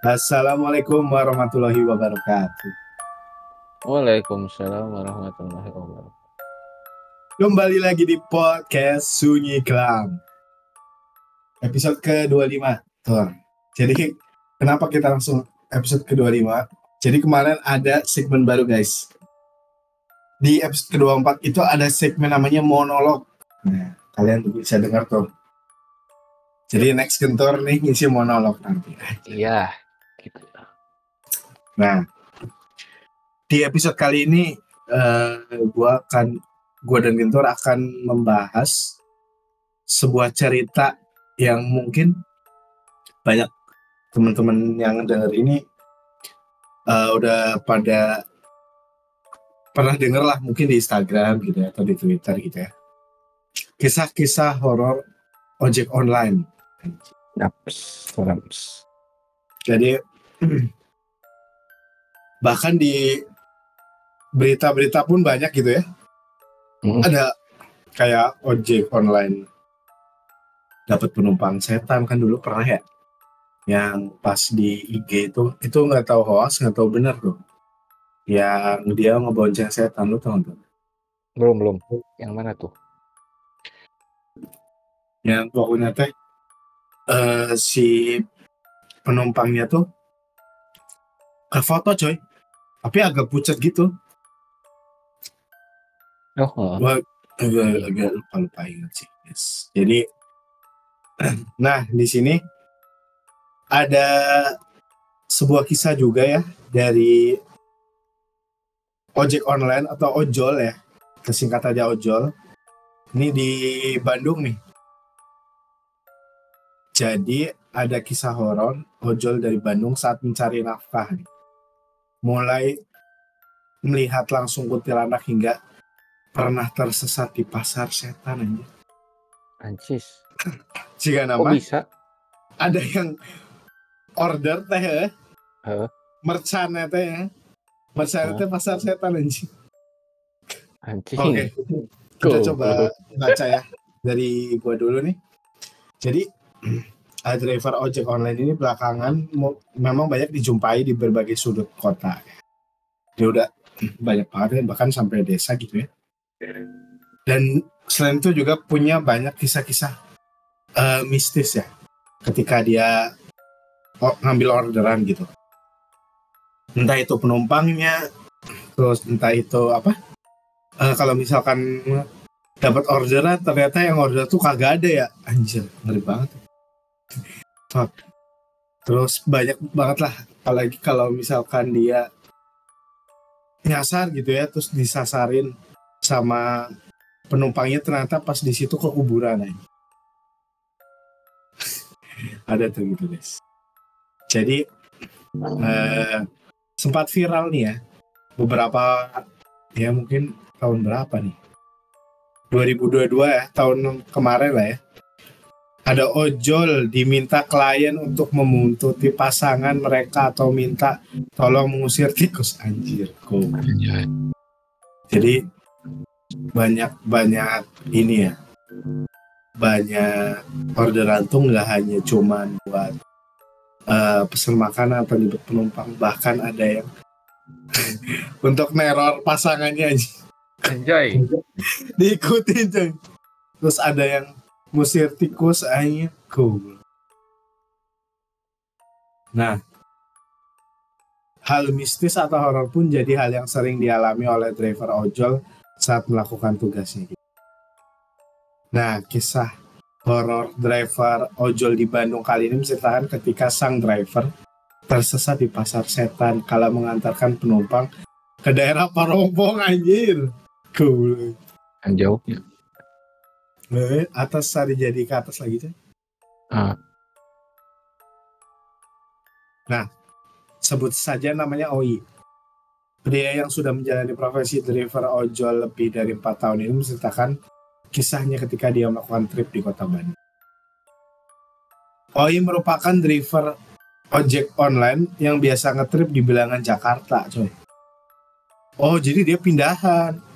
Assalamualaikum warahmatullahi wabarakatuh. Waalaikumsalam warahmatullahi wabarakatuh. Kembali lagi di podcast Sunyi Kelam. Episode ke-25. Tuh. Jadi kenapa kita langsung episode ke-25? Jadi kemarin ada segmen baru guys. Di episode ke-24 itu ada segmen namanya monolog. Nah, kalian bisa dengar tuh. Jadi next kentor nih ngisi monolog nanti. Iya. Nah, di episode kali ini uh, gua akan gua dan Gentor akan membahas sebuah cerita yang mungkin banyak teman-teman yang dengar ini uh, udah pada pernah denger lah mungkin di Instagram gitu ya atau di Twitter gitu ya kisah-kisah horor ojek online. Jadi bahkan di berita-berita pun banyak gitu ya. Hmm. Ada kayak ojek online dapat penumpang setan kan dulu pernah ya? Yang pas di IG itu itu nggak tahu hoax nggak tahu benar tuh. Yang dia ngebonceng setan lu tahu tuh belum belum. Yang mana tuh? Yang pokoknya teh uh, si penumpangnya tuh ke foto coy tapi agak pucat gitu Oh, oh. Gua agak agak lupa lupa ingat sih. Yes. Jadi, nah di sini ada sebuah kisah juga ya dari ojek online atau ojol ya, kesingkat aja ojol. Ini di Bandung nih. Jadi ada kisah horor ojol dari Bandung saat mencari nafkah nih. Mulai melihat langsung kuntilanak hingga pernah tersesat di pasar setan aja. Ancis. Jika nama. Kok bisa? Ada yang order teh ya. Huh? Merchan teh ya. Merchan teh pasar setan anjing. Anjing. Oke. Okay. Kita coba baca ya dari gua dulu nih. Jadi driver ojek online ini belakangan memang banyak dijumpai di berbagai sudut kota. Dia udah banyak banget bahkan sampai desa gitu ya. Dan selain itu juga punya banyak kisah-kisah uh, mistis ya. Ketika dia ngambil orderan gitu. Entah itu penumpangnya terus entah itu apa uh, kalau misalkan dapat orderan ternyata yang order tuh kagak ada ya. Anjir ngeri banget Fuck. terus banyak banget lah apalagi kalau misalkan dia nyasar gitu ya terus disasarin sama penumpangnya ternyata pas di situ ke kuburan aja. ada tuh gitu guys jadi eh, sempat viral nih ya beberapa ya mungkin tahun berapa nih 2022 ya tahun kemarin lah ya ada ojol diminta klien untuk memuntuti pasangan mereka atau minta tolong mengusir tikus. Anjir kok jadi banyak banyak ini ya. Banyak orderan tuh nggak hanya cuman buat uh, pesan makanan atau libet penumpang. Bahkan ada yang untuk neror pasangannya aja Anjay. Diikutin coy. Terus ada yang musir tikus aja cool nah hal mistis atau horor pun jadi hal yang sering dialami oleh driver ojol saat melakukan tugasnya. Nah, kisah horor driver ojol di Bandung kali ini menceritakan ketika sang driver tersesat di pasar setan kala mengantarkan penumpang ke daerah Parompong anjir. Cool. Kan jauhnya. Eh, atas tadi jadi ke atas lagi tuh. Ah. Nah, sebut saja namanya Oi. Pria yang sudah menjalani profesi driver ojol lebih dari empat tahun ini menceritakan kisahnya ketika dia melakukan trip di kota Bandung. Oi merupakan driver ojek online yang biasa ngetrip di bilangan Jakarta, coy. Oh, jadi dia pindahan.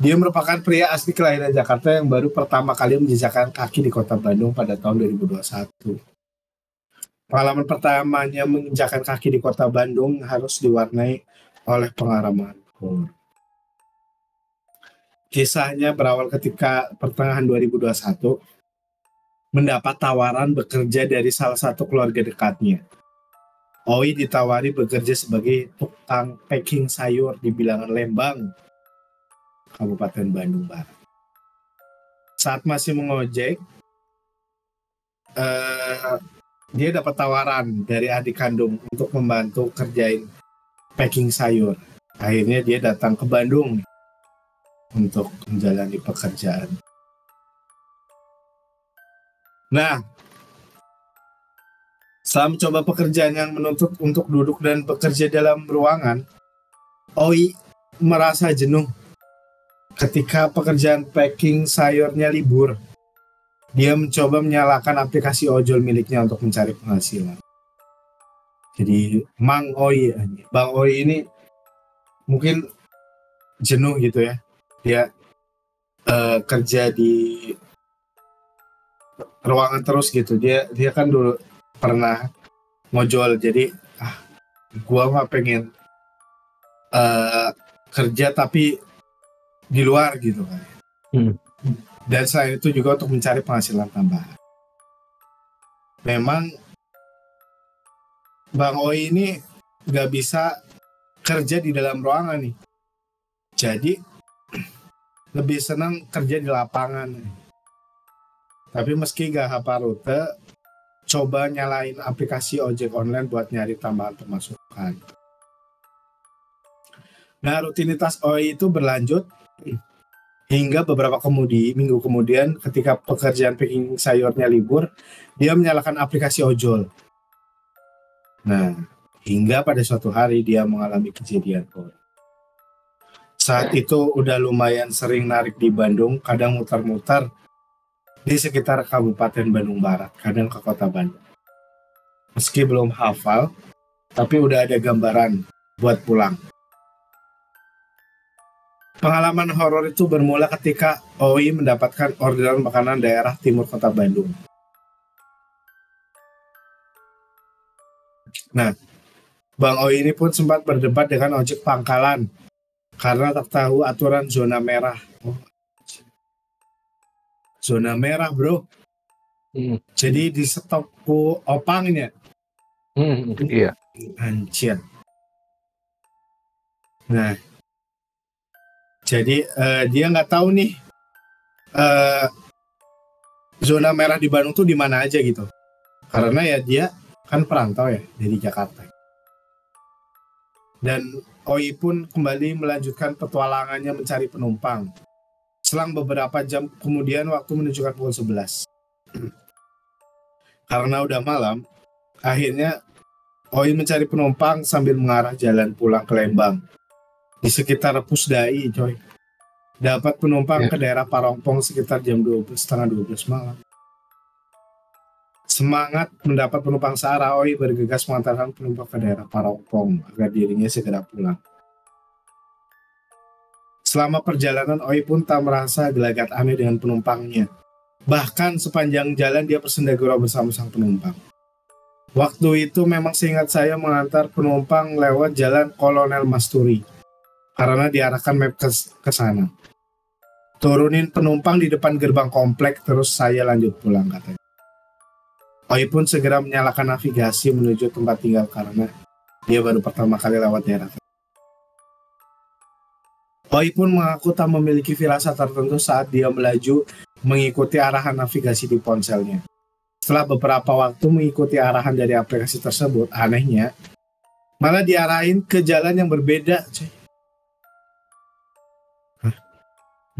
Dia merupakan pria asli kelahiran Jakarta yang baru pertama kali menjejakkan kaki di kota Bandung pada tahun 2021. Pengalaman pertamanya menginjakan kaki di kota Bandung harus diwarnai oleh pengalaman horor. Kisahnya berawal ketika pertengahan 2021 mendapat tawaran bekerja dari salah satu keluarga dekatnya. Oi ditawari bekerja sebagai tukang packing sayur di bilangan Lembang, Kabupaten Bandung Barat. Saat masih mengojek, eh, dia dapat tawaran dari adik kandung untuk membantu kerjain packing sayur. Akhirnya dia datang ke Bandung untuk menjalani pekerjaan. Nah, setelah mencoba pekerjaan yang menuntut untuk duduk dan bekerja dalam ruangan, Oi merasa jenuh ketika pekerjaan packing sayurnya libur. Dia mencoba menyalakan aplikasi ojol miliknya untuk mencari penghasilan. Jadi Mang Oi, Bang Oi ini mungkin jenuh gitu ya dia uh, kerja di ruangan terus gitu dia dia kan dulu pernah ngojol jadi ah gua mah pengen uh, kerja tapi di luar gitu kan hmm. dan selain itu juga untuk mencari penghasilan tambahan memang Bang Oi ini nggak bisa kerja di dalam ruangan nih jadi lebih senang kerja di lapangan. Tapi meski gak hafal rute, coba nyalain aplikasi ojek online buat nyari tambahan pemasukan. Nah, rutinitas OI itu berlanjut hingga beberapa kemudi, minggu kemudian ketika pekerjaan packing sayurnya libur, dia menyalakan aplikasi ojol. Nah, hingga pada suatu hari dia mengalami kejadian OI saat itu udah lumayan sering narik di Bandung, kadang mutar-mutar di sekitar Kabupaten Bandung Barat, kadang ke kota Bandung. Meski belum hafal, tapi udah ada gambaran buat pulang. Pengalaman horor itu bermula ketika Oi mendapatkan orderan makanan daerah timur kota Bandung. Nah, Bang Oi ini pun sempat berdebat dengan ojek pangkalan karena tak tahu aturan zona merah. Oh. Zona merah, bro. Hmm. Jadi di stopku opangnya. Hmm, iya. Anjir. Nah, jadi uh, dia nggak tahu nih uh, zona merah di Bandung tuh di mana aja gitu. Karena ya dia kan perantau ya dari Jakarta. Dan Oi pun kembali melanjutkan petualangannya mencari penumpang. Selang beberapa jam kemudian waktu menunjukkan pukul 11. Karena udah malam, akhirnya Oi mencari penumpang sambil mengarah jalan pulang ke Lembang. Di sekitar Pusdai, coy. Dapat penumpang ya. ke daerah Parongpong sekitar jam 12, setengah 12 malam. Semangat mendapat penumpang Oi bergegas mengantarkan penumpang ke daerah Parongpong agar dirinya segera pulang. Selama perjalanan Oi pun tak merasa gelagat aneh dengan penumpangnya. Bahkan sepanjang jalan dia bersendagurau bersama sang penumpang. Waktu itu memang seingat saya mengantar penumpang lewat jalan Kolonel Masturi karena diarahkan map ke, ke sana. Turunin penumpang di depan gerbang komplek terus saya lanjut pulang katanya. Oi pun segera menyalakan navigasi menuju tempat tinggal karena dia baru pertama kali lewat daerah. Oi pun mengaku tak memiliki firasat tertentu saat dia melaju mengikuti arahan navigasi di ponselnya. Setelah beberapa waktu mengikuti arahan dari aplikasi tersebut, anehnya malah diarahin ke jalan yang berbeda.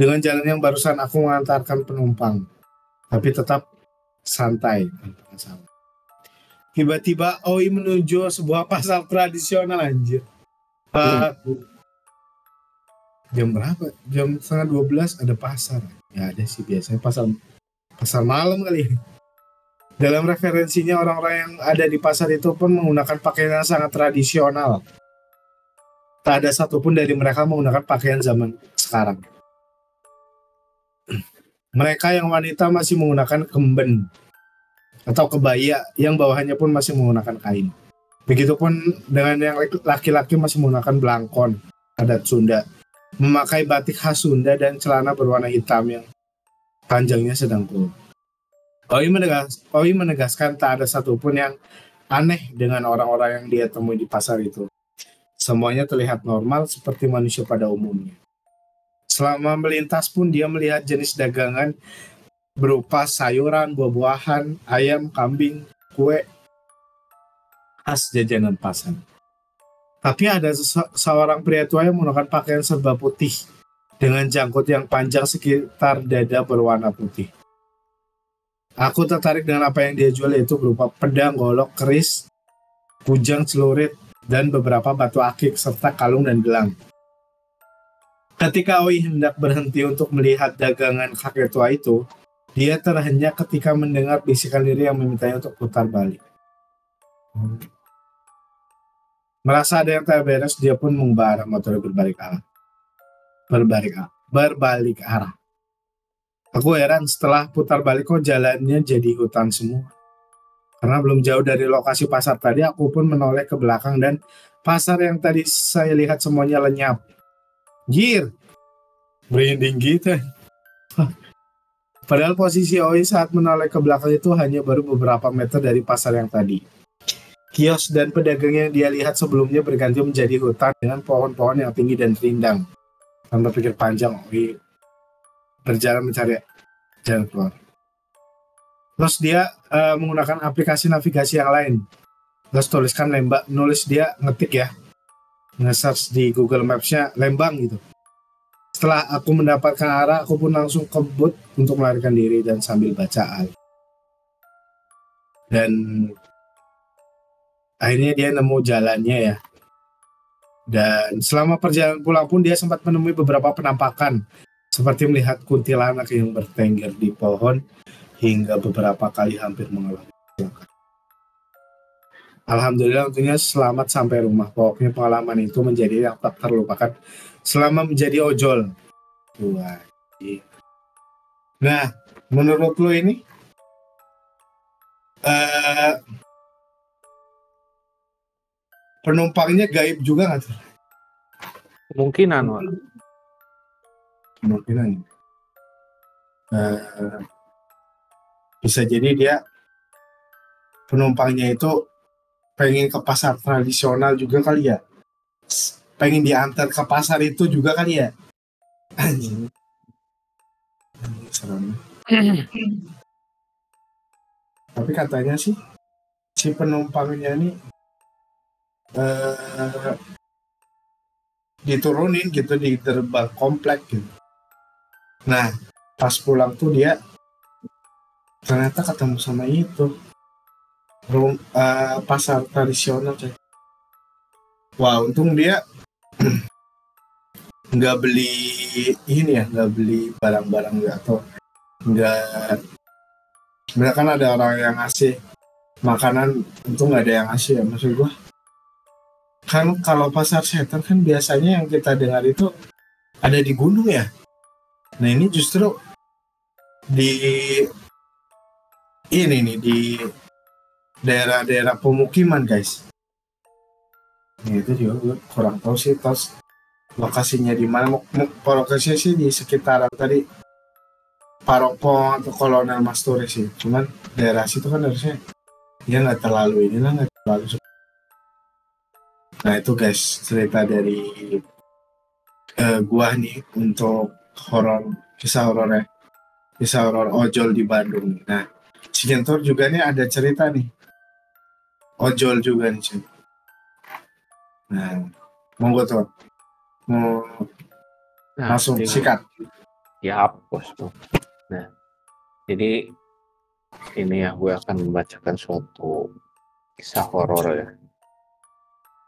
Dengan jalan yang barusan aku mengantarkan penumpang, tapi tetap santai Tiba-tiba Oi menuju sebuah pasar tradisional anjir. Uh, jam berapa? Jam setengah dua belas ada pasar. Ya ada sih biasanya pasar pasar malam kali. Dalam referensinya orang-orang yang ada di pasar itu pun menggunakan pakaian yang sangat tradisional. Tak ada satupun dari mereka menggunakan pakaian zaman sekarang. Mereka yang wanita masih menggunakan kemben atau kebaya yang bawahannya pun masih menggunakan kain. Begitupun dengan yang laki-laki masih menggunakan belangkon adat Sunda, memakai batik khas Sunda dan celana berwarna hitam yang panjangnya sedang kurus. Owi, menegas, menegaskan tak ada satupun yang aneh dengan orang-orang yang dia temui di pasar itu. Semuanya terlihat normal seperti manusia pada umumnya. Selama melintas pun dia melihat jenis dagangan berupa sayuran, buah-buahan, ayam, kambing, kue, khas jajanan pasar. Tapi ada seorang pria tua yang menggunakan pakaian serba putih dengan jangkut yang panjang sekitar dada berwarna putih. Aku tertarik dengan apa yang dia jual yaitu berupa pedang, golok, keris, kujang, celurit, dan beberapa batu akik serta kalung dan gelang. Ketika Oi hendak berhenti untuk melihat dagangan kakek tua itu, dia terhenyak ketika mendengar bisikan diri yang memintanya untuk putar balik. Merasa ada yang tak beres, dia pun membara motor berbalik arah. Berbalik arah. Berbalik arah. Aku heran setelah putar balik kok jalannya jadi hutan semua. Karena belum jauh dari lokasi pasar tadi, aku pun menoleh ke belakang dan pasar yang tadi saya lihat semuanya lenyap. Gir, merinding gitu. Padahal posisi Oi saat menoleh ke belakang itu hanya baru beberapa meter dari pasar yang tadi. Kios dan pedagang yang dia lihat sebelumnya berganti menjadi hutan dengan pohon-pohon yang tinggi dan rindang. Tanpa pikir panjang, Oi berjalan mencari jalan keluar. Terus dia uh, menggunakan aplikasi navigasi yang lain. Terus tuliskan lembang, nulis dia ngetik ya, nge-search di Google Maps-nya Lembang gitu. Setelah aku mendapatkan arah, aku pun langsung kebut untuk melarikan diri dan sambil baca al. Dan akhirnya dia nemu jalannya ya dan selama perjalanan pulang pun dia sempat menemui beberapa penampakan seperti melihat kuntilanak yang bertengger di pohon hingga beberapa kali hampir mengalami kecelakaan. Alhamdulillah tentunya selamat sampai rumah. Pokoknya pengalaman itu menjadi yang tak terlupakan selama menjadi ojol. Wah. Nah, menurut lo ini uh, penumpangnya gaib juga nggak tuh? Kemungkinan, Wak. Kemungkinan. Uh, bisa jadi dia penumpangnya itu pengen ke pasar tradisional juga kali ya. Pengen diantar ke pasar itu juga kali ya. Anjing. Serem. Tapi katanya sih si penumpangnya nih uh, diturunin gitu di gerbang komplek gitu. Nah, pas pulang tuh dia ternyata ketemu sama itu rum, uh, pasar tradisional coy. Wah, untung dia nggak beli ini ya, nggak beli barang-barang nggak atau nggak. Sebenarnya kan ada orang yang ngasih makanan, untung nggak ada yang ngasih ya maksud gua kan kalau pasar setan kan biasanya yang kita dengar itu ada di gunung ya. Nah ini justru di ini nih di daerah-daerah pemukiman guys. Nah, itu juga gue kurang tahu sih tos lokasinya di mana. Lokasinya sih di sekitaran tadi Paropo atau Kolonel Masturi sih. Cuman daerah situ kan harusnya ya nggak terlalu inilah nggak terlalu Nah itu guys cerita dari uh, gua nih untuk horor kisah horor ya kisah horor ojol di Bandung. Nah si Gentor juga nih ada cerita nih ojol juga nih cuy. Nah monggo tuh mau nah, langsung jadi, sikat. Ya bos Nah jadi ini ya gue akan membacakan suatu kisah horor ya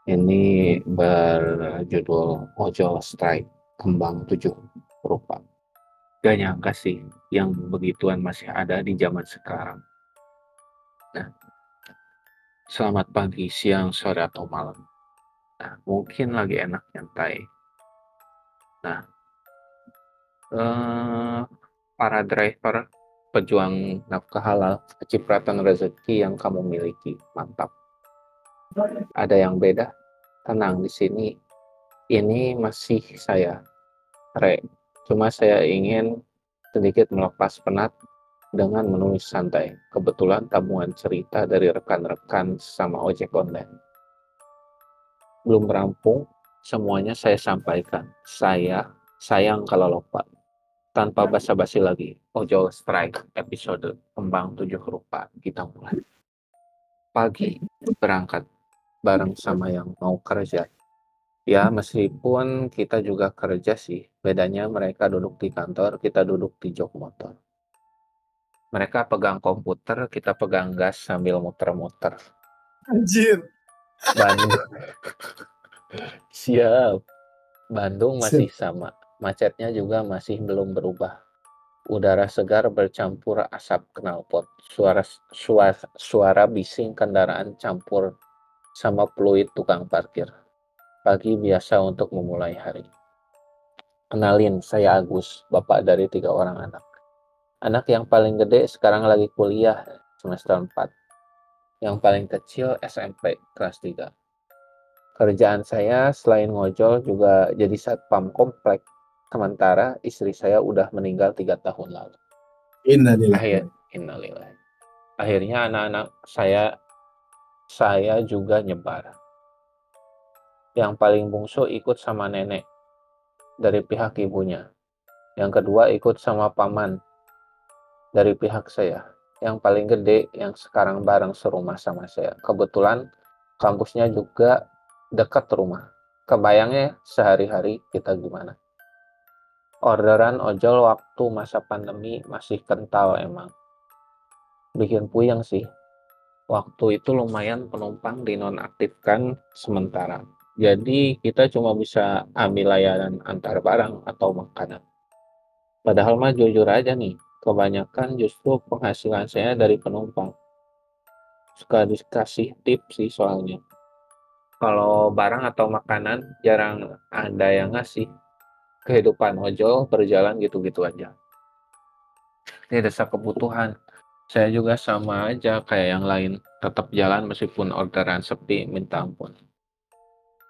ini berjudul Ojol Strike Kembang Tujuh Rupa. Gak nyangka sih yang begituan masih ada di zaman sekarang. Selamat pagi, siang, sore, atau malam. Nah, mungkin lagi enak nyantai. Nah, eh, para driver pejuang nafkah halal, kecipratan rezeki yang kamu miliki. Mantap. Ada yang beda? Tenang di sini. Ini masih saya. Re. Cuma saya ingin sedikit melepas penat dengan menulis santai. Kebetulan tabungan cerita dari rekan-rekan sama ojek online. Belum rampung, semuanya saya sampaikan. Saya sayang kalau lupa tanpa basa-basi lagi, Ojol Strike episode Kembang Tujuh Rupa kita mulai. Pagi berangkat bareng sama yang mau kerja. Ya, meskipun kita juga kerja sih, bedanya mereka duduk di kantor, kita duduk di jok motor. Mereka pegang komputer, kita pegang gas sambil muter-muter. Anjir. Bandung. Siap. Bandung masih sama Macetnya juga masih belum berubah. Udara segar bercampur asap knalpot. Suara, suara, suara bising kendaraan campur sama fluid tukang parkir. Pagi biasa untuk memulai hari. Kenalin, saya Agus, bapak dari tiga orang anak. Anak yang paling gede sekarang lagi kuliah semester 4. Yang paling kecil SMP kelas 3. Kerjaan saya selain ngojol juga jadi satpam komplek Sementara istri saya udah meninggal tiga tahun lalu. Innalillahi. Akhir, innalillahi. Akhirnya anak-anak saya saya juga nyebar. Yang paling bungsu ikut sama nenek dari pihak ibunya. Yang kedua ikut sama paman dari pihak saya. Yang paling gede yang sekarang bareng serumah sama saya. Kebetulan kampusnya juga dekat rumah. Kebayangnya sehari-hari kita gimana orderan ojol waktu masa pandemi masih kental emang. Bikin puyeng sih. Waktu itu lumayan penumpang dinonaktifkan sementara. Jadi kita cuma bisa ambil layanan antar barang atau makanan. Padahal mah jujur aja nih, kebanyakan justru penghasilan saya dari penumpang. Suka dikasih tips sih soalnya. Kalau barang atau makanan jarang ada yang ngasih kehidupan ojol berjalan gitu-gitu aja. Ini dasar kebutuhan. Saya juga sama aja kayak yang lain, tetap jalan meskipun orderan sepi, minta ampun.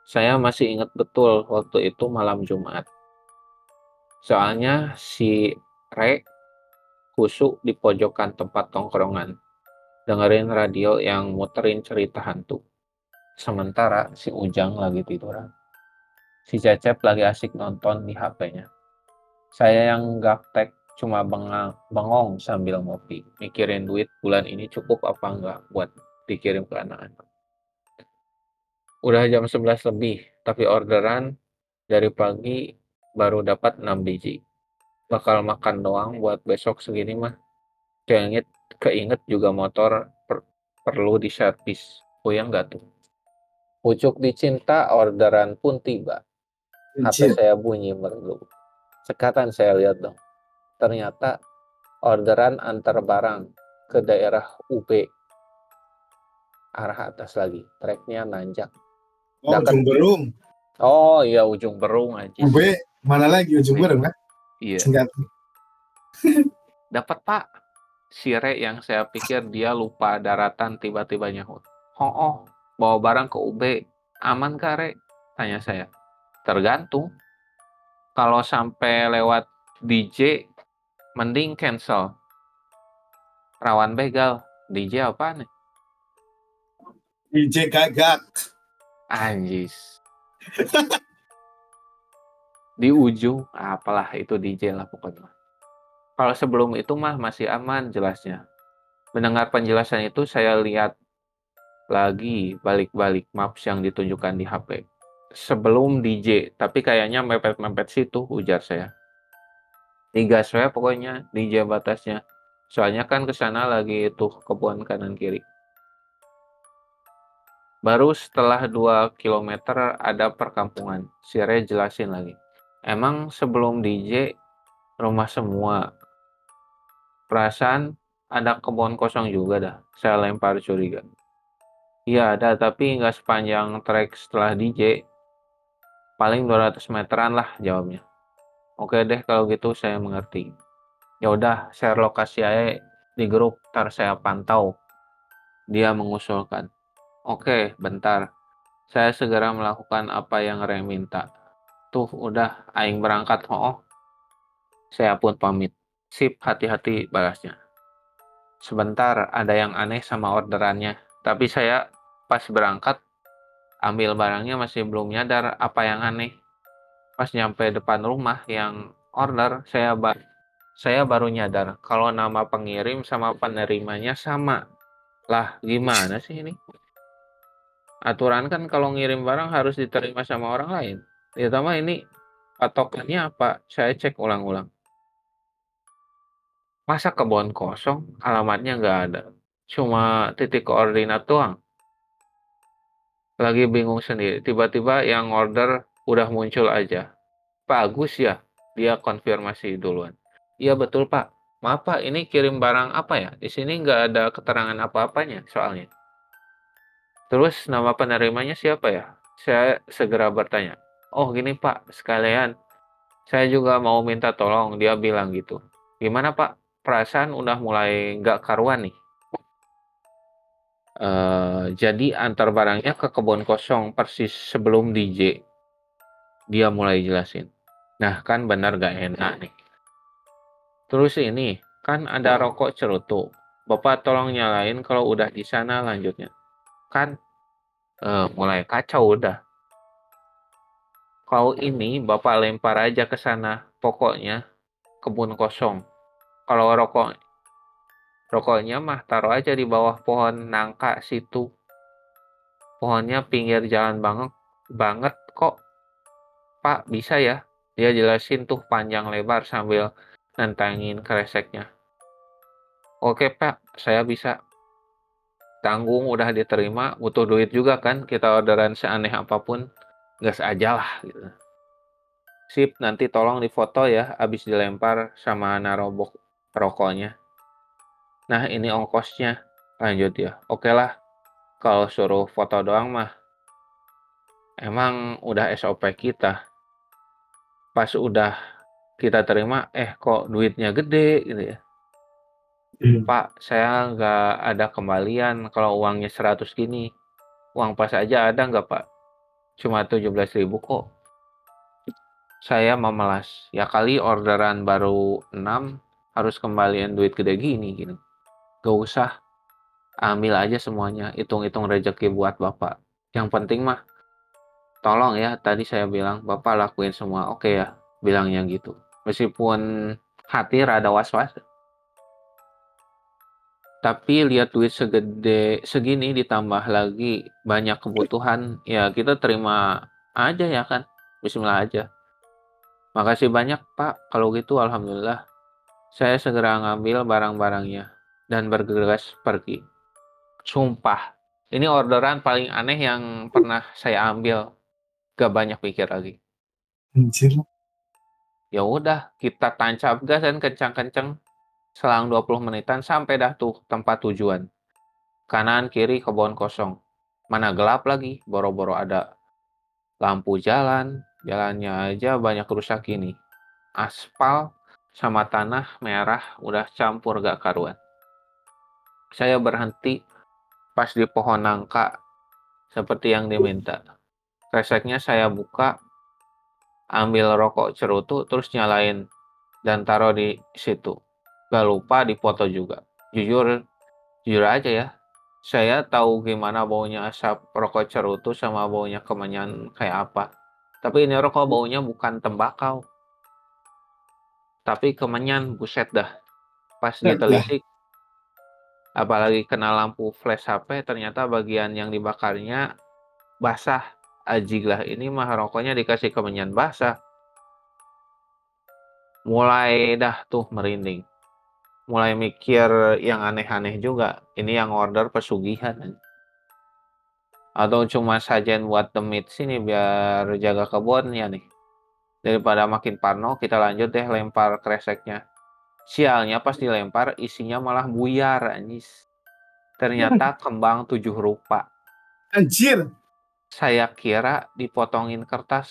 Saya masih ingat betul waktu itu malam Jumat. Soalnya si Re kusuk di pojokan tempat tongkrongan, dengerin radio yang muterin cerita hantu. Sementara si Ujang lagi tiduran. Si Cecep lagi asik nonton di HP-nya. Saya yang gaptek cuma bengang, bengong sambil ngopi, mikirin duit bulan ini cukup apa enggak buat dikirim ke anak-anak. Udah jam 11 lebih, tapi orderan dari pagi baru dapat 6 biji. Bakal makan doang buat besok segini mah. Keinget, keinget juga motor per, perlu diservis. Puyeng gak tuh? Pucuk dicinta orderan pun tiba. HP saya bunyi merdu. Sekatan saya lihat dong. Ternyata orderan antar barang ke daerah UB. Arah atas lagi. Treknya nanjak. Oh, ujung berung. Oh iya ujung berung aja. UB mana lagi ujung berung kan? Iya. Dapat pak. Sire yang saya pikir dia lupa daratan tiba-tiba nyahut. Oh, oh, bawa barang ke UB. Aman kare? Tanya saya. Tergantung. Kalau sampai lewat DJ, mending cancel. Rawan begal. DJ apa nih? DJ gagak. Anjis. Di ujung, apalah itu DJ lah pokoknya. Kalau sebelum itu mah masih aman jelasnya. Mendengar penjelasan itu saya lihat lagi balik-balik maps yang ditunjukkan di HP sebelum DJ, tapi kayaknya mepet-mepet situ ujar saya. Tiga saya pokoknya DJ batasnya. Soalnya kan ke sana lagi itu kebun kanan kiri. Baru setelah 2 km ada perkampungan. Si Re jelasin lagi. Emang sebelum DJ rumah semua. Perasaan ada kebun kosong juga dah. Saya lempar curiga. Iya ada tapi nggak sepanjang trek setelah DJ. Paling 200 meteran lah jawabnya. Oke deh kalau gitu saya mengerti. Ya udah, share lokasi aja di grup, ntar saya pantau. Dia mengusulkan. Oke, bentar. Saya segera melakukan apa yang Re minta. Tuh, udah, aing berangkat, oh. Saya pun pamit. Sip, hati-hati balasnya. Sebentar, ada yang aneh sama orderannya. Tapi saya pas berangkat, ambil barangnya masih belum nyadar apa yang aneh. Pas nyampe depan rumah yang order, saya ba saya baru nyadar kalau nama pengirim sama penerimanya sama. Lah, gimana sih ini? Aturan kan kalau ngirim barang harus diterima sama orang lain. Ya sama ini patokannya apa? Saya cek ulang-ulang. Masa kebun kosong, alamatnya nggak ada. Cuma titik koordinat doang. Lagi bingung sendiri. Tiba-tiba yang order udah muncul aja. Pak Agus ya? Dia konfirmasi duluan. Iya betul Pak. Maaf Pak, ini kirim barang apa ya? Di sini nggak ada keterangan apa-apanya soalnya. Terus nama penerimanya siapa ya? Saya segera bertanya. Oh gini Pak, sekalian. Saya juga mau minta tolong, dia bilang gitu. Gimana Pak? Perasaan udah mulai nggak karuan nih. Uh, jadi antar barangnya ke kebun kosong persis sebelum DJ. Dia mulai jelasin. Nah kan benar gak enak nih. Terus ini, kan ada rokok cerutu. Bapak tolong nyalain kalau udah di sana lanjutnya. Kan uh, mulai kacau udah. Kalau ini Bapak lempar aja ke sana. Pokoknya kebun kosong. Kalau rokok rokoknya mah taruh aja di bawah pohon nangka situ. Pohonnya pinggir jalan banget banget kok. Pak, bisa ya? Dia jelasin tuh panjang lebar sambil nantangin kreseknya. Oke pak, saya bisa. Tanggung udah diterima, butuh duit juga kan, kita orderan seaneh apa pun, gas aja lah gitu. Sip, nanti tolong difoto ya, abis dilempar sama narobok rokoknya. Nah ini ongkosnya, lanjut ya. Oke lah, kalau suruh foto doang mah, emang udah SOP kita. Pas udah kita terima, eh kok duitnya gede gitu ya. Hmm. Pak, saya nggak ada kembalian kalau uangnya 100 gini. Uang pas aja ada nggak Pak? Cuma 17 ribu kok. Saya memelas. Ya kali orderan baru 6 harus kembalian duit gede gini gini. Gak usah. Ambil aja semuanya. Hitung-hitung rezeki buat Bapak. Yang penting mah tolong ya tadi saya bilang Bapak lakuin semua. Oke ya, bilangnya gitu meskipun hati rada was-was tapi lihat duit segede segini ditambah lagi banyak kebutuhan ya kita terima aja ya kan. Bismillah aja. Makasih banyak Pak. Kalau gitu Alhamdulillah. Saya segera ngambil barang-barangnya dan bergegas pergi. Sumpah ini orderan paling aneh yang pernah saya ambil. Gak banyak pikir lagi. Anjir. Ya udah kita tancap gas dan kencang-kencang selang 20 menitan sampai dah tuh tempat tujuan. Kanan kiri kebun kosong. Mana gelap lagi, boro-boro ada lampu jalan, jalannya aja banyak rusak ini. Aspal sama tanah merah udah campur gak karuan. Saya berhenti pas di pohon nangka seperti yang diminta. Reseknya saya buka ambil rokok cerutu terus nyalain dan taruh di situ. Gak lupa dipoto juga. Jujur, jujur aja ya. Saya tahu gimana baunya asap rokok cerutu sama baunya kemenyan kayak apa. Tapi ini rokok baunya bukan tembakau. Tapi kemenyan, buset dah. Pas ditelisik, apalagi kena lampu flash HP, ternyata bagian yang dibakarnya basah ajig lah ini mah rokoknya dikasih kemenyan basah mulai dah tuh merinding mulai mikir yang aneh-aneh juga. Ini yang order pesugihan. Atau cuma sajian buat demit sini biar jaga kebun ya nih. Daripada makin parno kita lanjut deh lempar kreseknya. Sialnya pas dilempar isinya malah buyar anjis. Ternyata kembang tujuh rupa. Anjir! Saya kira dipotongin kertas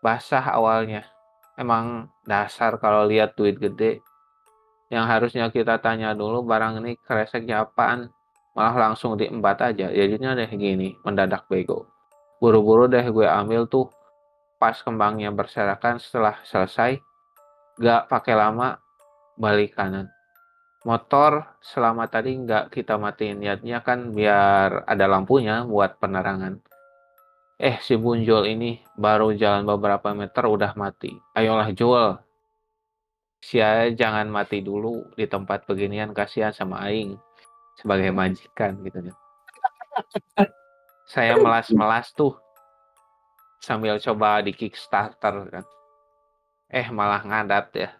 basah awalnya. Emang dasar kalau lihat duit gede Yang harusnya kita tanya dulu barang ini kreseknya apaan, malah langsung diembat aja. Jadinya deh gini, mendadak bego. Buru-buru deh gue ambil tuh pas kembangnya berserakan setelah selesai, gak pakai lama balik kanan. Motor selama tadi nggak kita matiin niatnya kan biar ada lampunya buat penerangan. Eh si Bunjol ini baru jalan beberapa meter udah mati. Ayolah Jul. Si jangan mati dulu di tempat beginian kasihan sama Aing sebagai majikan gitu kan. Saya melas-melas tuh sambil coba di Kickstarter kan. Eh malah ngadat ya.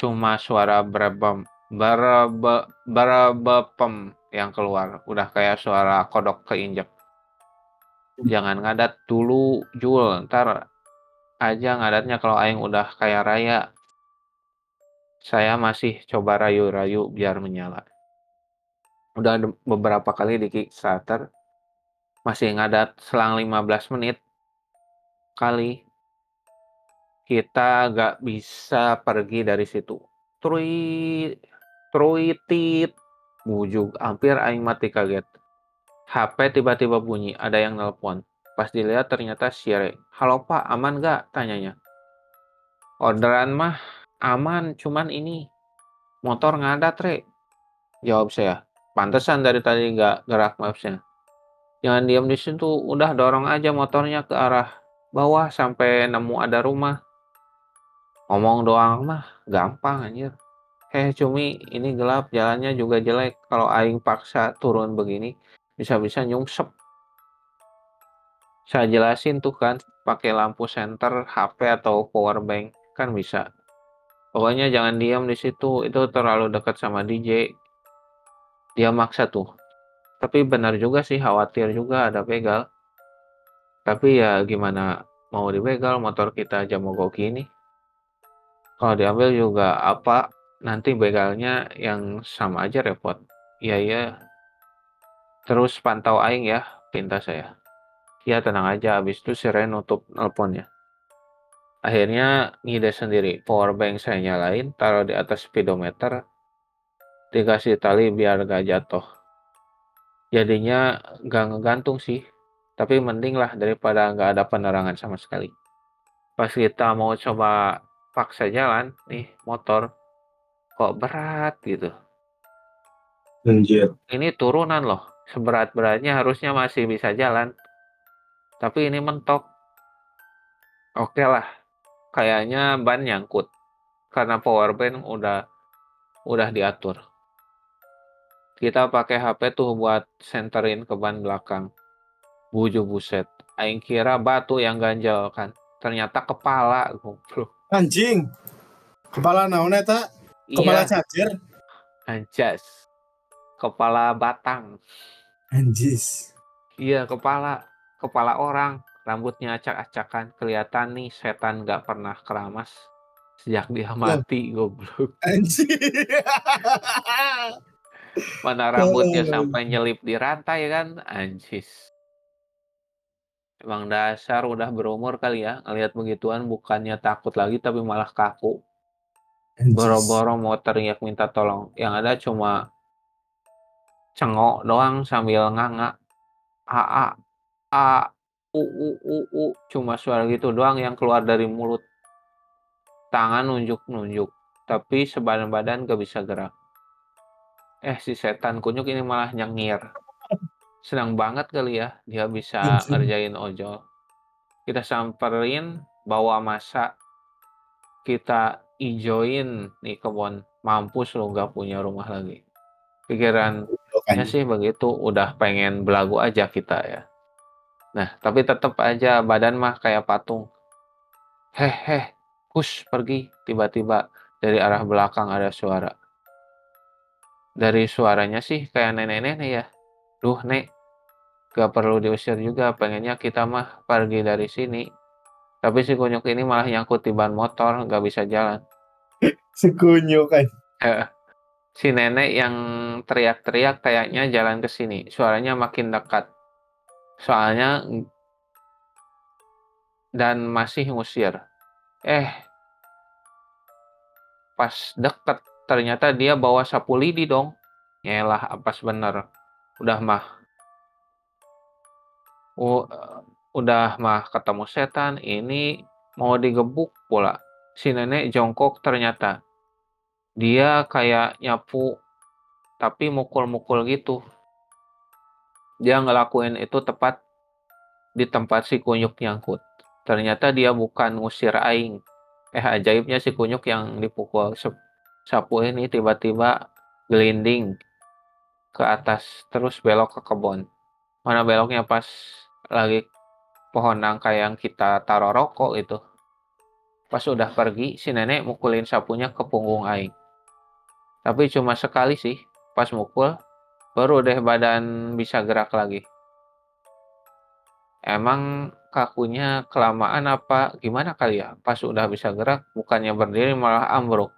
Cuma suara berebem berebe berebepem yang keluar. Udah kayak suara kodok keinjek. Jangan ngadat dulu Jul. Ntar aja ngadatnya kalau aing udah kayak raya saya masih coba rayu-rayu biar menyala udah beberapa kali di Kickstarter masih ngadat selang 15 menit kali kita gak bisa pergi dari situ. Trui, truitit, bujuk, hampir aing mati kaget. HP tiba-tiba bunyi, ada yang nelpon. Pas dilihat ternyata Sire. Halo pak, aman gak? Tanyanya. Orderan mah aman, cuman ini motor ngadat re. Jawab saya. Pantesan dari tadi gak gerak mapsnya. Jangan diam di situ, udah dorong aja motornya ke arah bawah sampai nemu ada rumah. Ngomong doang mah gampang anjir. Heh cumi ini gelap jalannya juga jelek. Kalau aing paksa turun begini bisa-bisa nyungsep. Saya jelasin tuh kan pakai lampu senter, HP atau power bank kan bisa. Pokoknya jangan diam di situ, itu terlalu dekat sama DJ. Dia maksa tuh. Tapi benar juga sih, khawatir juga ada begal. Tapi ya gimana mau dibegal motor kita aja mogok gini. Kalau diambil juga apa, nanti begalnya yang sama aja repot. Iya iya. Terus pantau aing ya, pinta saya. Ya tenang aja, habis itu si Ren nutup nelponnya. Akhirnya ngide sendiri, power bank saya nyalain, taruh di atas speedometer, dikasih tali biar gak jatuh. Jadinya gak ngegantung sih, tapi mending lah daripada gak ada penerangan sama sekali. Pas kita mau coba paksa jalan nih motor kok berat gitu. Anjir. Ini turunan loh. Seberat-beratnya harusnya masih bisa jalan. Tapi ini mentok. Oke lah. Kayaknya ban nyangkut. Karena power band udah udah diatur. Kita pakai HP tuh buat senterin ke ban belakang. Buju buset. Aing kira batu yang ganjal kan. Ternyata kepala goblok. Anjing. Kepala naon eta? Kepala Iya, cacer. anjas. Kepala batang. Anjis. Iya, kepala. Kepala orang. Rambutnya acak-acakan. Kelihatan nih setan gak pernah keramas. Sejak dia mati, goblok. Anjing. Mana rambutnya sampai nyelip di rantai kan? Anjis. Emang dasar udah berumur kali ya. Ngeliat begituan bukannya takut lagi tapi malah kaku. Boro-boro mau teriak minta tolong. Yang ada cuma cengok doang sambil nganga. A a a u u u u cuma suara gitu doang yang keluar dari mulut. Tangan nunjuk-nunjuk, tapi sebadan badan gak bisa gerak. Eh si setan kunyuk ini malah nyengir. Senang banget kali ya dia bisa Anjing. ngerjain ojol. Kita samperin, bawa masa, kita ijoin nih kebun. Mampus lu gak punya rumah lagi. Pikiran Ya Anjing. sih begitu, udah pengen belagu aja kita ya. Nah, tapi tetap aja badan mah kayak patung. Heh, heh, kus pergi. Tiba-tiba dari arah belakang ada suara. Dari suaranya sih kayak nenek-nenek ya. Duh, nek, gak perlu diusir juga. Pengennya kita mah pergi dari sini. Tapi si kunyuk ini malah nyangkut di ban motor, gak bisa jalan. Sekunyuk kan. si nenek yang teriak-teriak kayaknya jalan ke sini. Suaranya makin dekat. Soalnya dan masih ngusir. Eh, pas deket ternyata dia bawa sapu lidi dong. Nyelah apa bener. Udah mah. Uh, udah mah ketemu setan, ini mau digebuk pula. Si nenek jongkok ternyata. Dia kayak nyapu tapi mukul-mukul gitu. Dia ngelakuin itu tepat di tempat si kunyuk nyangkut. Ternyata dia bukan ngusir aing. Eh ajaibnya si kunyuk yang dipukul sapu ini tiba-tiba gelinding ke atas terus belok ke kebun. Mana beloknya pas lagi pohon nangka yang kita taruh rokok itu. Pas udah pergi, si nenek mukulin sapunya ke punggung aing. Tapi cuma sekali sih, pas mukul, baru deh badan bisa gerak lagi. Emang kakunya kelamaan apa gimana kali ya? Pas udah bisa gerak, bukannya berdiri malah ambruk.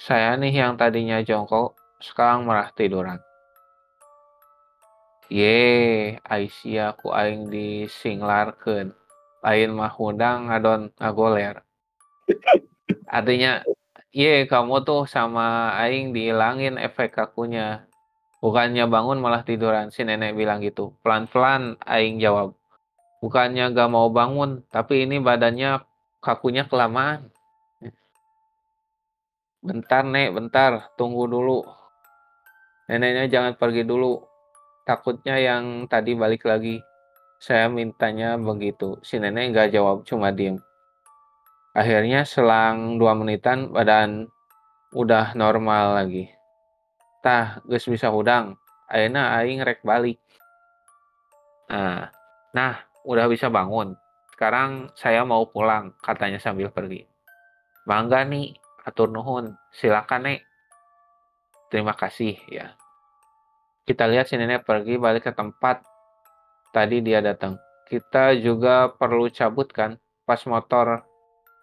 Saya nih yang tadinya jongkok, sekarang malah tiduran. Ye, Aisyah ku aing disinglarkeun. Lain mah hudang ngadon ngagoler. Artinya, ye kamu tuh sama aing dihilangin efek kakunya. Bukannya bangun malah tiduran. Si nenek bilang gitu. Pelan-pelan Aing jawab. Bukannya gak mau bangun, tapi ini badannya kakunya kelamaan. Bentar, Nek, bentar. Tunggu dulu. Neneknya jangan pergi dulu. Takutnya yang tadi balik lagi. Saya mintanya begitu. Si nenek gak jawab, cuma diem. Akhirnya selang dua menitan badan udah normal lagi tah geus bisa hudang. Ayeuna aing rek balik. Nah nah udah bisa bangun. Sekarang saya mau pulang katanya sambil pergi. Mangga nih atur nuhun. Silakan nek. Terima kasih ya. Kita lihat si nenek pergi balik ke tempat tadi dia datang. Kita juga perlu cabut kan pas motor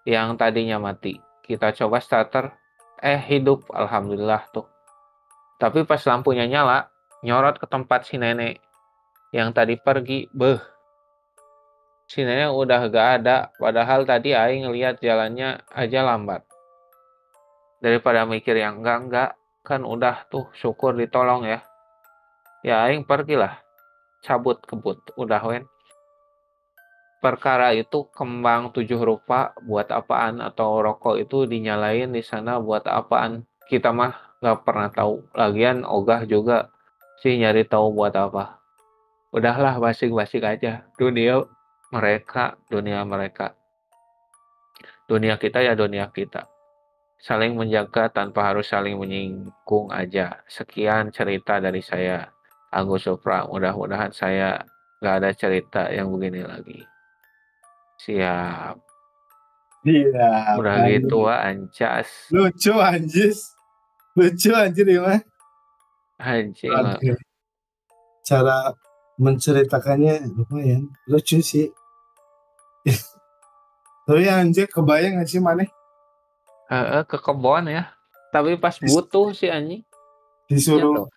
yang tadinya mati. Kita coba starter. Eh hidup. Alhamdulillah tuh tapi pas lampunya nyala, nyorot ke tempat si nenek yang tadi pergi, beh. Si nenek udah gak ada, padahal tadi Aing ngeliat jalannya aja lambat. Daripada mikir yang enggak-enggak, kan udah tuh syukur ditolong ya. Ya Aing pergilah, cabut kebut, udah wen. Perkara itu kembang tujuh rupa buat apaan atau rokok itu dinyalain di sana buat apaan kita mah nggak pernah tahu. Lagian ogah juga sih nyari tahu buat apa. Udahlah basik-basik aja. Dunia mereka dunia mereka. Dunia kita ya dunia kita. Saling menjaga tanpa harus saling menyinggung aja. Sekian cerita dari saya Agus Supra mudah-mudahan saya nggak ada cerita yang begini lagi. Siap. Iya. Udah gitu ancas. Lucu anjis lucu anjir ya mah anjing. Cara menceritakannya lumayan. Lucu sih. Tapi anjir kebayang gak sih mana uh, ke kebon ya. Tapi pas butuh si anjing. Disuruh ya,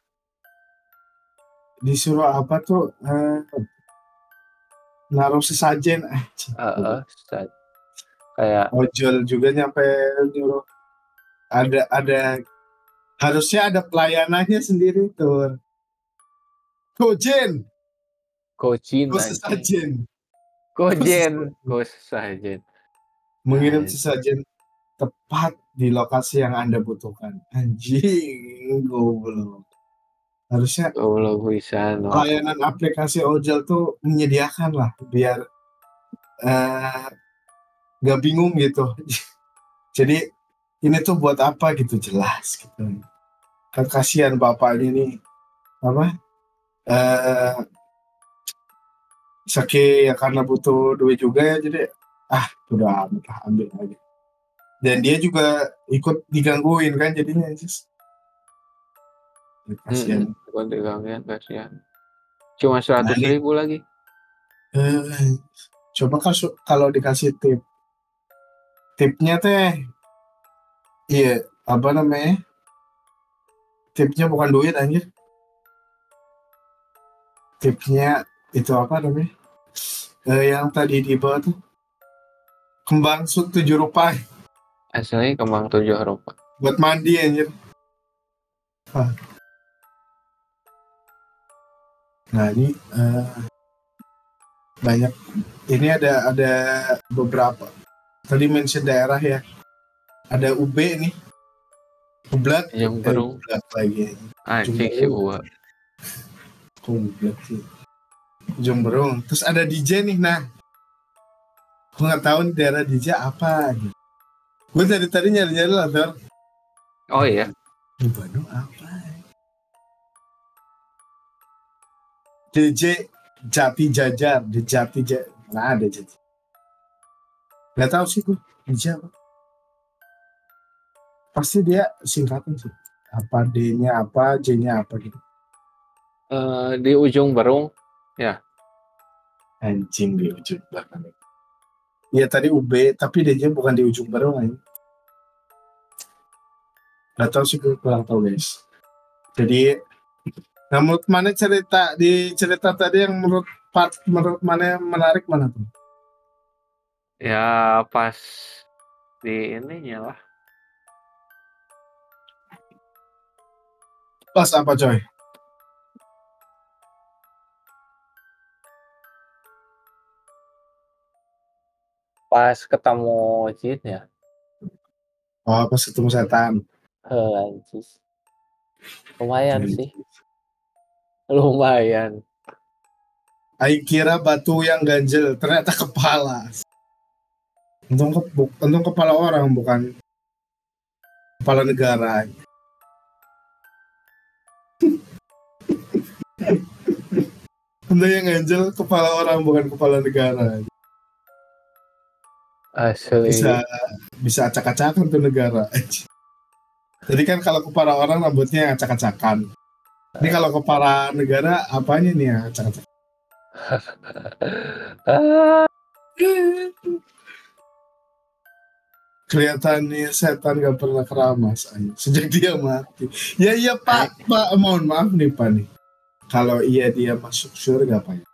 disuruh apa tuh uh, naruh sesajen uh, uh, kayak ojol juga nyampe nyuruh. Ada ada Harusnya ada pelayanannya sendiri tuh. Kojen. Kocin. Kosesajen. Kojen. Kosesajen. Mengirim sesajen tepat di lokasi yang Anda butuhkan. Anjing, goblok. Harusnya goblok bisa no. Layanan aplikasi ojol tuh menyediakan lah biar uh, gak bingung gitu. Jadi ini tuh buat apa gitu jelas gitu kan kasihan bapaknya nih. Apa? Eh sakit ya karena butuh duit juga ya jadi ah udah amat lah ambil aja. Dan dia juga ikut digangguin kan jadinya just kasihan. Hmm, digangguin kasihan. Cuma seratus nah, ribu lagi. Eh, coba kan kalau dikasih tip. Tipnya teh iya apa namanya tipnya bukan duit anjir. Tipnya itu apa namanya? Eh, yang tadi di bawah tuh. Kembang tujuh rupa. Asli kembang tujuh rupa. Buat mandi anjir. Ah. nah ini eh, banyak. Ini ada ada beberapa. Tadi mention daerah ya. Ada UB nih Ublat Yang eh, baru. Ublat lagi. Anjing si Uwa. Kok Ublat sih. Jumberung terus ada DJ nih nah. Gue nggak tahu nih daerah DJ apa gitu. gue dari tadi nyari nyari lah Thor. Oh iya. di Bandung apa? DJ Jati Jajar di Jati Jajar nggak ada Jati. Nggak tahu sih gue DJ apa pasti dia singkatan sih. Apa D-nya apa J-nya apa gitu. Eh, di ujung Berung anjing di ujung belakang. Iya tadi UB tapi D-nya bukan di ujung baru kan nggak tahu sih gue kurang tahu guys. Jadi nah menurut mana cerita di cerita tadi yang menurut part menurut mana yang menarik mana tuh? Ya pas di ininya lah pas apa coy pas ketemu Jin ya? Oh pas ketemu setan. Anjis. lumayan sih. Lumayan. Aing kira batu yang ganjel ternyata kepala. Untung, ke, untung kepala orang bukan kepala negara Untung yang ganjel kepala orang bukan kepala negara. Asli. Bisa bisa acak-acakan tuh negara. Jadi kan kalau kepala orang rambutnya acak-acakan. Ini kalau kepala negara apanya nih ya acak-acak kelihatannya setan gak pernah keramas ay. sejak dia mati. Ya iya pak. Pak mohon maaf nih pak nih kalau iya dia masuk surga pak ya?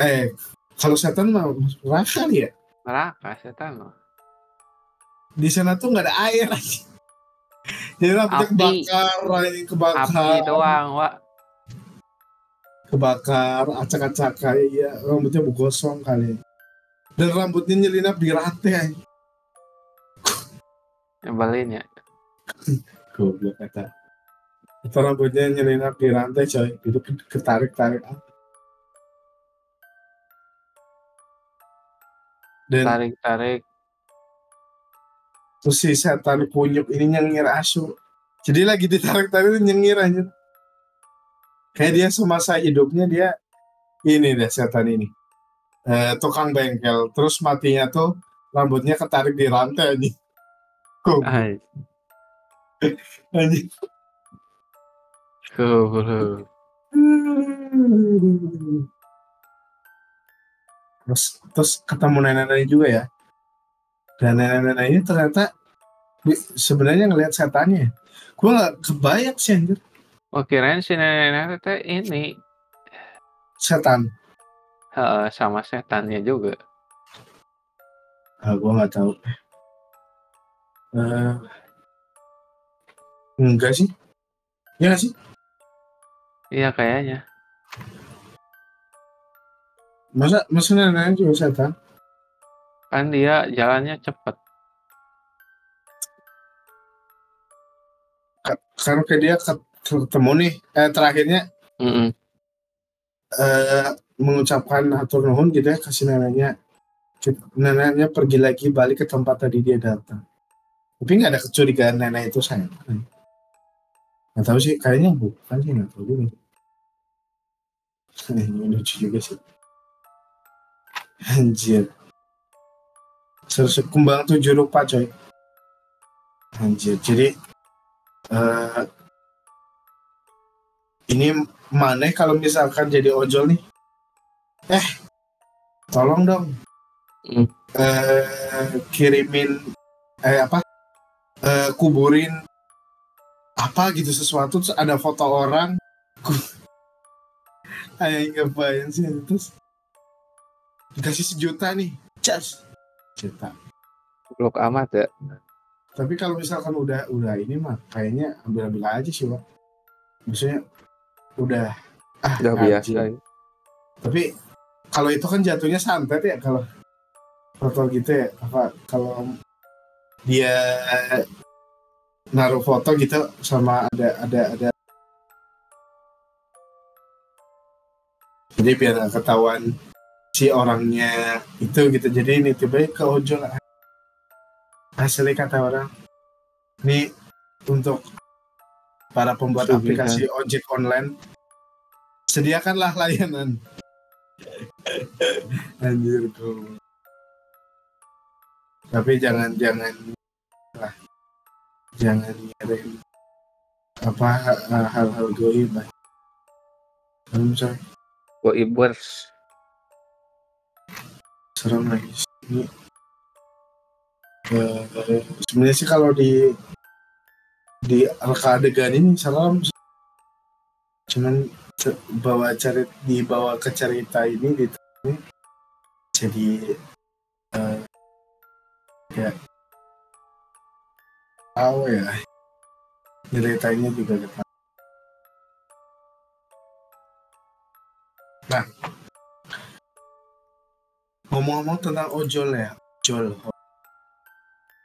Eh kalau setan mah masuk neraka ya? Neraka setan loh di sana tuh nggak ada air aja jadi Api. kebakar ay, api kebakar. Doang wak. Kebakar acak-acak kayak ya rambutnya gosong kali. Dan rambutnya nyelinap di rantai nyebelin ya. Goblok kata itu rambutnya nyelinap di rantai coy. Itu ke- ketarik-tarik. Dan tarik tarik terus si setan kunyuk ini nyengir asu. Jadi lagi ditarik-tarik nyengir aja kayak dia semasa hidupnya dia ini deh setan ini. Eh, tukang bengkel. Terus matinya tuh rambutnya ketarik di rantai aja anjing goblok. terus terus ketemu nenek-nenek juga ya? Dan nenek-nenek ini ternyata sebenarnya ngelihat setannya. Gue nggak kebayang sih anjir. Oh kirain si nenek-nenek teh ini. Setan. Eh, sama setannya juga. ah, gue nggak tahu. Eh, enggak sih. Ya sih Iya kayaknya. masa nenek juga setan Kan dia jalannya cepet. Ka- karena kayak dia ket- ketemu nih eh, terakhirnya Mm-mm. eh, mengucapkan hatur nuhun gitu ya kasih neneknya neneknya pergi lagi balik ke tempat tadi dia datang tapi nggak ada kecurigaan nenek itu saya nggak tahu sih kayaknya bukan sih nggak tahu juga. Ini lucu juga sih. Anjir. Serse kembang tujuh rupa coy. Anjir jadi eh ini mana kalau misalkan jadi ojol nih? Eh tolong dong. Hmm. eh kirimin eh apa? Eh kuburin apa gitu sesuatu terus ada foto orang Ayo ngapain sih terus dikasih sejuta nih cas juta Blok amat ya. tapi kalau misalkan udah udah ini mah kayaknya ambil ambil aja sih pak maksudnya udah ah Udah biasa. ya. tapi kalau itu kan jatuhnya santet ya kalau foto gitu ya apa kalau dia naruh foto gitu sama ada ada ada. Jadi biar nggak ketahuan si orangnya itu gitu. Jadi ini tiba ke ojol hasilnya kata orang ini untuk para pembuat aplikasi ojek online sediakanlah layanan. Anjir tuh tapi jangan jangan jangan ngirim apa uh, hal-hal goib lah Serem, coy. Go Ibers. serem lagi ini eh, sebenarnya sih kalau di di reka adegan ini serem cuman bawa cerita dibawa ke cerita ini di jadi eh, ya tahu ya. Ceritanya juga kita nah. Ngomong-ngomong tentang ojol ya ojol.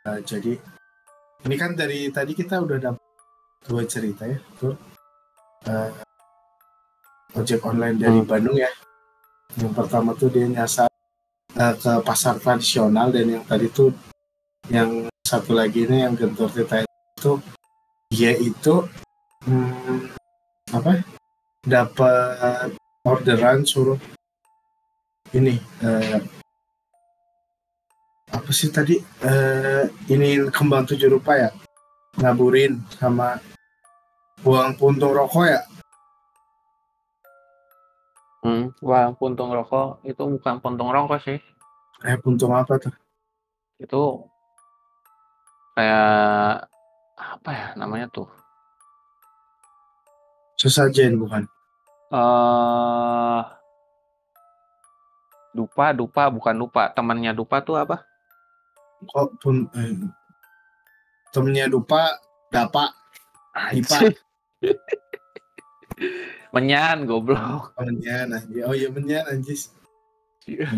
Nah, jadi ini kan dari tadi kita udah dapat dua cerita ya tuh Eh, ojek online dari Hmm. Bandung ya. Yang pertama tuh dia nyasar eh, ke pasar tradisional dan yang tadi tuh yang satu lagi ini yang gentur cerita itu dia itu hmm, apa? Dapat orderan suruh ini eh, apa sih tadi? Eh ini kembang tujuh rupa ya? Ngaburin sama buang puntung rokok ya? Hmm, wah, puntung rokok itu bukan puntung rokok sih. eh puntung apa tuh? Itu kayak apa ya namanya tuh? sesajen bukan eh dupa, dupa, bukan dupa. Temannya dupa tuh apa? kok pun eh, temennya dupa dapa Dipa. Menyan, goblok. menyan anjir oh iya menyan anjis Iya,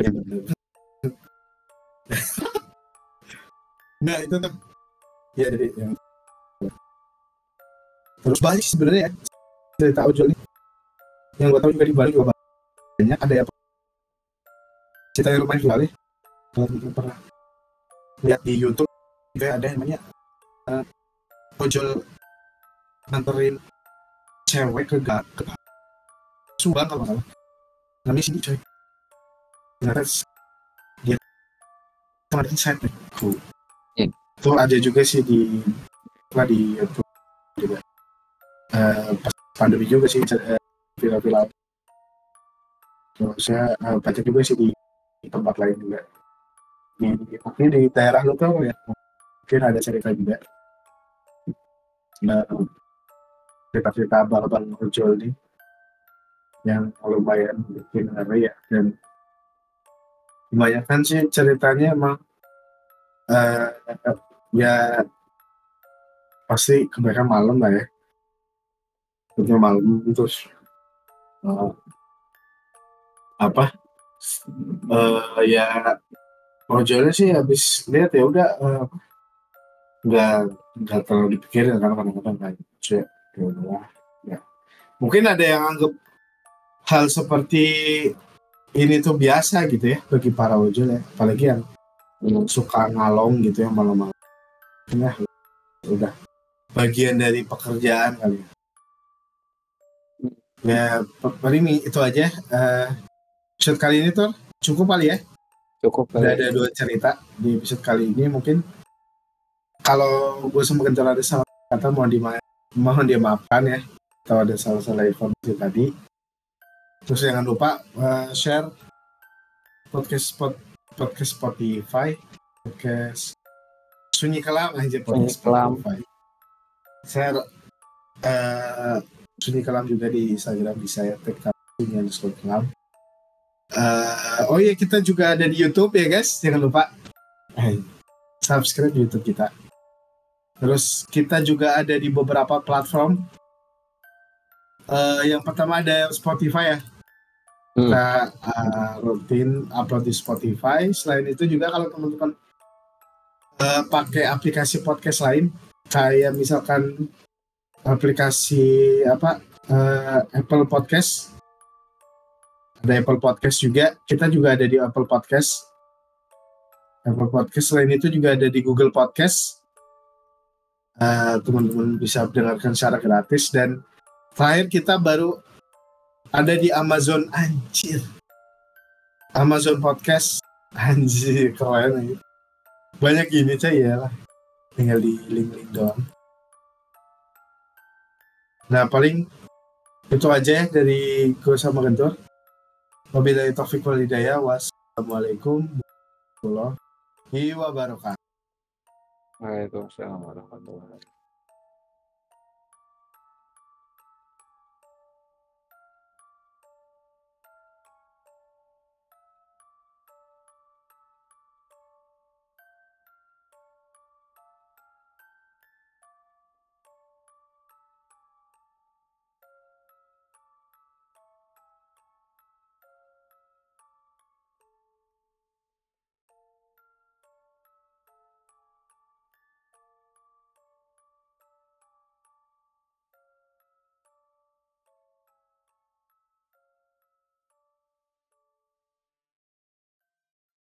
nah itu tuh ya jadi yang terus balik sebenarnya ya. Cerita ojol ini. Yang gue tahu juga di Bali juga banyak ada yang cerita yang lumayan viral ya. Kalau pernah lihat di YouTube juga ada yang namanya eh, ojol nganterin cewek ke ga ke Subang kalau nggak salah. Namanya sini coy. Ternyata dia kemarin saya tuh. Itu ada juga sih di apa di YouTube juga. Eh, pas pandemi juga sih eh, viral-viral. Terus saya eh, baca juga sih di, di tempat lain juga. Di, di, mungkin di daerah lokal ya mungkin ada cerita juga. Nah, cerita-cerita abang-abang ojol nih yang lumayan bikin ngeri ya dan kebanyakan sih ceritanya emang eh ya pasti kebanyakan malam lah ya. Kebanyakan malam terus eh, apa eh ya ojolnya sih habis lihat ya udah eh, nggak nggak terlalu dipikirin karena kadang-kadang kayak ya. Ya udahlah ya. Mungkin ada yang anggap hal seperti ini tuh biasa gitu ya bagi para ojol ya. Apalagi yang suka ngalong gitu ya malam-malam ya udah. Bagian dari pekerjaan kali ya. Ya pa- paling ini- itu aja. Eh episode kali ini tuh cukup kali ya? Cukup udah kali. ada dua cerita di episode kali ini mungkin. Kalau gue sempat ada salah kata mohon di mohon dimaafkan ya atau ada salah-salah informasi tadi. Terus jangan lupa eh, share podcast spot podcast Spotify podcast sunyi kelam aja Sunyi Kelam. Share eh, sunyi kelam juga di Instagram di saya tag sunyi underscore kelam Eh, oh iya kita juga ada di YouTube ya guys jangan lupa Eh, subscribe YouTube kita Terus kita juga ada di beberapa platform. Uh, yang pertama ada Spotify ya. Hmm. Kita uh, rutin upload di Spotify. Selain itu juga kalau teman-teman uh, pakai aplikasi podcast lain, kayak misalkan aplikasi apa uh, Apple Podcast, ada Apple Podcast juga. Kita juga ada di Apple Podcast. Apple Podcast selain itu juga ada di Google Podcast. Eh, teman-teman bisa dengarkan secara gratis. Dan terakhir kita baru ada di Amazon. Anjir. Amazon Podcast. Anjir keren banyak ini cah ya. Tinggal di link-link doang. Nah paling itu aja ya dari gue sama Gentur Wabillahi taufiq wal hidayah. Wassalamualaikum warahmatullahi wabarakatuh. Waalaikumsalam warahmatullahi wabarakatuh.